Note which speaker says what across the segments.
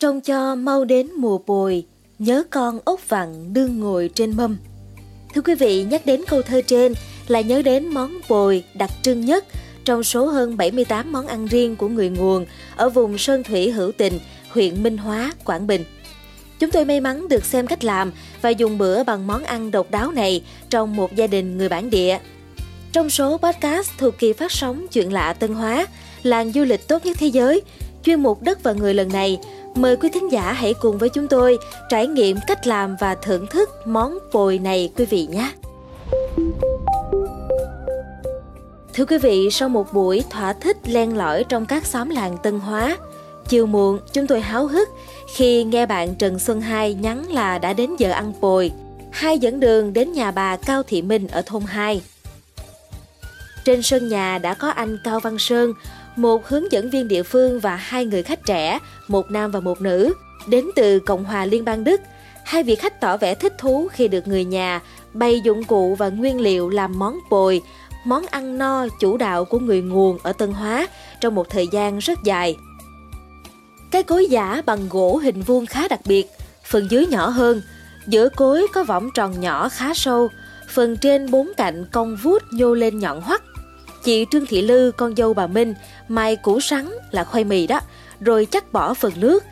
Speaker 1: Trông cho mau đến mùa bồi, nhớ con ốc vặn đương ngồi trên mâm. Thưa quý vị, nhắc đến câu thơ trên là nhớ đến món bồi đặc trưng nhất trong số hơn 78 món ăn riêng của người nguồn ở vùng Sơn Thủy Hữu Tình, huyện Minh Hóa, Quảng Bình. Chúng tôi may mắn được xem cách làm và dùng bữa bằng món ăn độc đáo này trong một gia đình người bản địa. Trong số podcast thuộc kỳ phát sóng Chuyện lạ Tân Hóa, làng du lịch tốt nhất thế giới, chuyên mục Đất và Người lần này, mời quý thính giả hãy cùng với chúng tôi trải nghiệm cách làm và thưởng thức món bồi này quý vị nhé. Thưa quý vị, sau một buổi thỏa thích len lỏi trong các xóm làng Tân Hóa, chiều muộn chúng tôi háo hức khi nghe bạn Trần Xuân Hai nhắn là đã đến giờ ăn bồi. Hai dẫn đường đến nhà bà Cao Thị Minh ở thôn 2. Trên sân nhà đã có anh Cao Văn Sơn, một hướng dẫn viên địa phương và hai người khách trẻ, một nam và một nữ, đến từ Cộng hòa Liên bang Đức. Hai vị khách tỏ vẻ thích thú khi được người nhà bày dụng cụ và nguyên liệu làm món bồi, món ăn no chủ đạo của người nguồn ở Tân Hóa trong một thời gian rất dài. Cái cối giả bằng gỗ hình vuông khá đặc biệt, phần dưới nhỏ hơn, giữa cối có võng tròn nhỏ khá sâu, phần trên bốn cạnh cong vuốt nhô lên nhọn hoắt. Chị Trương Thị Lư, con dâu bà Minh, mai củ sắn là khoai mì đó, rồi chắc bỏ phần nước.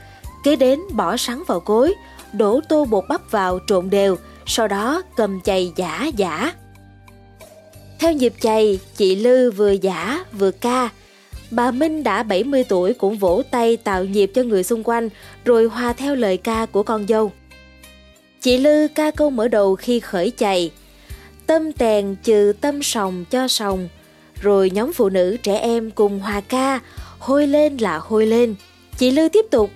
Speaker 1: Kế đến bỏ sắn vào cối, đổ tô bột bắp vào trộn đều, sau đó cầm chày giả giả. Theo nhịp chày, chị Lư vừa giả vừa ca. Bà Minh đã 70 tuổi cũng vỗ tay tạo nhịp cho người xung quanh rồi hòa theo lời ca của con dâu. Chị Lư ca câu mở đầu khi khởi chày. Tâm tèn trừ tâm sòng cho sòng. Rồi nhóm phụ nữ trẻ em cùng hòa ca, hôi lên là hôi lên. Chị Lư tiếp tục,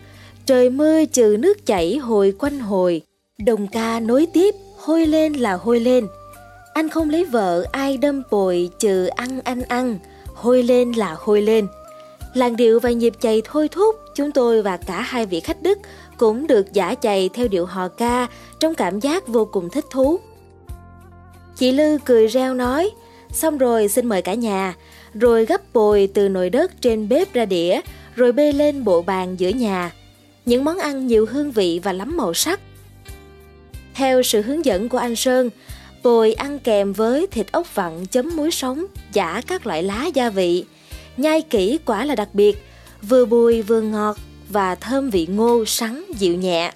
Speaker 1: trời mưa trừ nước chảy hồi quanh hồi. Đồng ca nối tiếp, hôi lên là hôi lên. Anh không lấy vợ, ai đâm bồi, trừ ăn anh ăn, hôi lên là hôi lên. Làn điệu và nhịp chày thôi thúc, chúng tôi và cả hai vị khách Đức cũng được giả chày theo điệu hò ca trong cảm giác vô cùng thích thú. Chị Lư cười reo nói, xong rồi xin mời cả nhà, rồi gấp bồi từ nồi đất trên bếp ra đĩa, rồi bê lên bộ bàn giữa nhà. Những món ăn nhiều hương vị và lắm màu sắc. Theo sự hướng dẫn của anh Sơn, bồi ăn kèm với thịt ốc vặn chấm muối sống, giả các loại lá gia vị. Nhai kỹ quả là đặc biệt, vừa bùi vừa ngọt và thơm vị ngô sắn dịu nhẹ.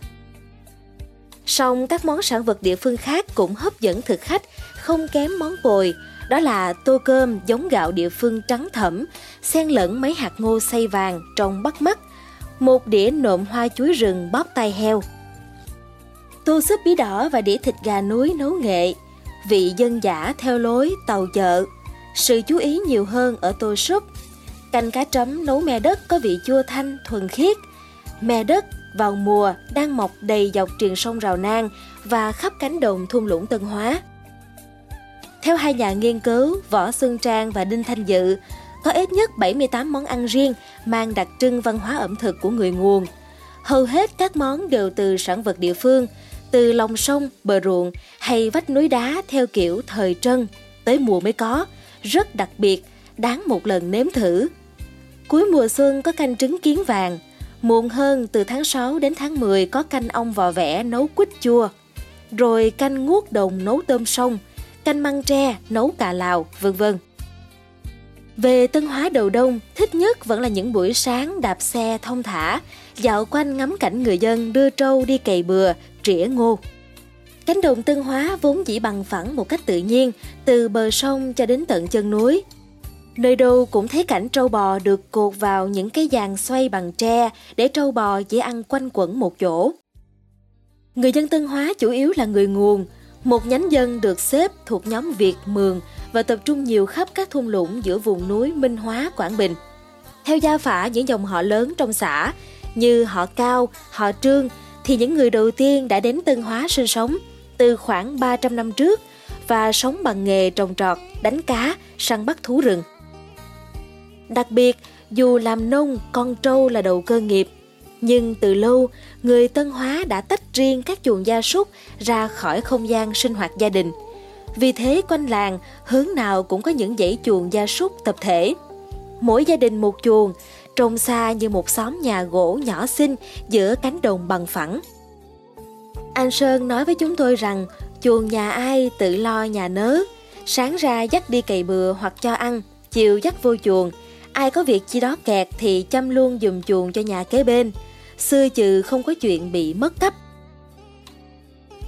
Speaker 1: Song các món sản vật địa phương khác cũng hấp dẫn thực khách, không kém món bồi, đó là tô cơm giống gạo địa phương trắng thẫm, xen lẫn mấy hạt ngô xay vàng trông bắt mắt, một đĩa nộm hoa chuối rừng bóp tay heo. Tô súp bí đỏ và đĩa thịt gà núi nấu nghệ, vị dân giả theo lối tàu chợ. Sự chú ý nhiều hơn ở tô súp. Canh cá trấm nấu me đất có vị chua thanh, thuần khiết. Me đất vào mùa đang mọc đầy dọc triền sông Rào Nang và khắp cánh đồng thung lũng Tân Hóa. Theo hai nhà nghiên cứu Võ Xuân Trang và Đinh Thanh Dự, có ít nhất 78 món ăn riêng mang đặc trưng văn hóa ẩm thực của người nguồn. Hầu hết các món đều từ sản vật địa phương, từ lòng sông, bờ ruộng hay vách núi đá theo kiểu thời trân, tới mùa mới có, rất đặc biệt, đáng một lần nếm thử. Cuối mùa xuân có canh trứng kiến vàng, muộn hơn từ tháng 6 đến tháng 10 có canh ong vò vẽ nấu quýt chua, rồi canh nguốt đồng nấu tôm sông, canh măng tre nấu cà lào, vân vân. Về Tân Hóa đầu đông, thích nhất vẫn là những buổi sáng đạp xe thông thả, dạo quanh ngắm cảnh người dân đưa trâu đi cày bừa, trĩa ngô. Cánh đồng Tân Hóa vốn dĩ bằng phẳng một cách tự nhiên, từ bờ sông cho đến tận chân núi. Nơi đâu cũng thấy cảnh trâu bò được cột vào những cái giàn xoay bằng tre để trâu bò dễ ăn quanh quẩn một chỗ. Người dân Tân Hóa chủ yếu là người nguồn, một nhánh dân được xếp thuộc nhóm Việt Mường và tập trung nhiều khắp các thung lũng giữa vùng núi Minh Hóa, Quảng Bình. Theo gia phả những dòng họ lớn trong xã như họ Cao, họ Trương thì những người đầu tiên đã đến Tân Hóa sinh sống từ khoảng 300 năm trước và sống bằng nghề trồng trọt, đánh cá, săn bắt thú rừng. Đặc biệt, dù làm nông, con trâu là đầu cơ nghiệp, nhưng từ lâu, người Tân Hóa đã tách riêng các chuồng gia súc ra khỏi không gian sinh hoạt gia đình. Vì thế quanh làng, hướng nào cũng có những dãy chuồng gia súc tập thể. Mỗi gia đình một chuồng, trông xa như một xóm nhà gỗ nhỏ xinh giữa cánh đồng bằng phẳng. Anh Sơn nói với chúng tôi rằng chuồng nhà ai tự lo nhà nớ, sáng ra dắt đi cày bừa hoặc cho ăn, chiều dắt vô chuồng, ai có việc chi đó kẹt thì chăm luôn dùm chuồng cho nhà kế bên, xưa chừ không có chuyện bị mất cấp.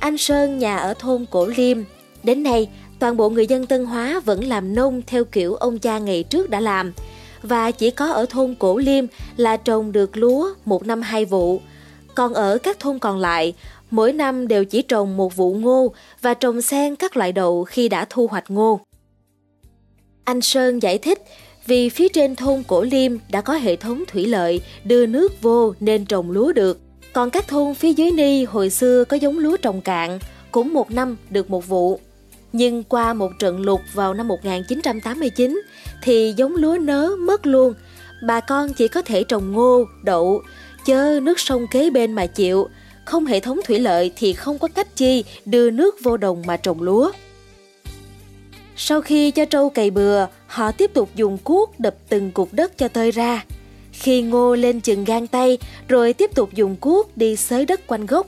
Speaker 1: Anh Sơn nhà ở thôn Cổ Liêm, đến nay toàn bộ người dân Tân Hóa vẫn làm nông theo kiểu ông cha ngày trước đã làm, và chỉ có ở thôn Cổ Liêm là trồng được lúa một năm hai vụ, còn ở các thôn còn lại, mỗi năm đều chỉ trồng một vụ ngô và trồng xen các loại đậu khi đã thu hoạch ngô. Anh Sơn giải thích vì phía trên thôn Cổ Liêm đã có hệ thống thủy lợi đưa nước vô nên trồng lúa được. Còn các thôn phía dưới Ni hồi xưa có giống lúa trồng cạn, cũng một năm được một vụ. Nhưng qua một trận lụt vào năm 1989 thì giống lúa nớ mất luôn. Bà con chỉ có thể trồng ngô, đậu, chớ nước sông kế bên mà chịu. Không hệ thống thủy lợi thì không có cách chi đưa nước vô đồng mà trồng lúa. Sau khi cho trâu cày bừa, họ tiếp tục dùng cuốc đập từng cục đất cho tơi ra. Khi ngô lên chừng gan tay, rồi tiếp tục dùng cuốc đi xới đất quanh gốc.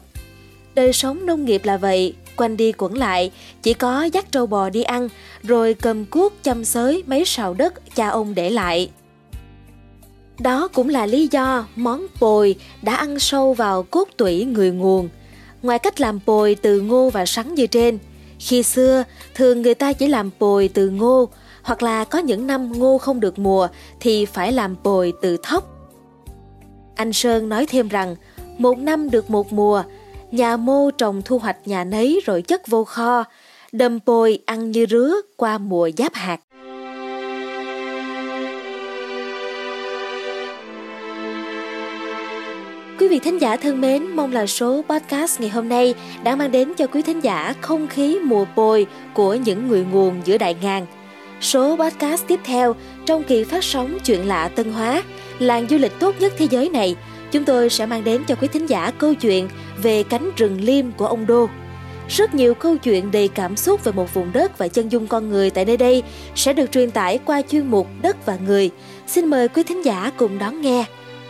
Speaker 1: Đời sống nông nghiệp là vậy, quanh đi quẩn lại, chỉ có dắt trâu bò đi ăn, rồi cầm cuốc chăm xới mấy sào đất cha ông để lại. Đó cũng là lý do món pồi đã ăn sâu vào cốt tủy người nguồn. Ngoài cách làm pồi từ ngô và sắn như trên, khi xưa thường người ta chỉ làm bồi từ ngô, hoặc là có những năm ngô không được mùa thì phải làm bồi từ thóc. Anh Sơn nói thêm rằng, một năm được một mùa, nhà mô trồng thu hoạch nhà nấy rồi chất vô kho, đầm bồi ăn như rứa qua mùa giáp hạt. Quý vị thính giả thân mến, mong là số podcast ngày hôm nay đã mang đến cho quý thính giả không khí mùa bồi của những người nguồn giữa đại ngàn. Số podcast tiếp theo trong kỳ phát sóng Chuyện lạ Tân Hóa, làng du lịch tốt nhất thế giới này, chúng tôi sẽ mang đến cho quý thính giả câu chuyện về cánh rừng liêm của ông Đô. Rất nhiều câu chuyện đầy cảm xúc về một vùng đất và chân dung con người tại nơi đây sẽ được truyền tải qua chuyên mục Đất và Người. Xin mời quý thính giả cùng đón nghe.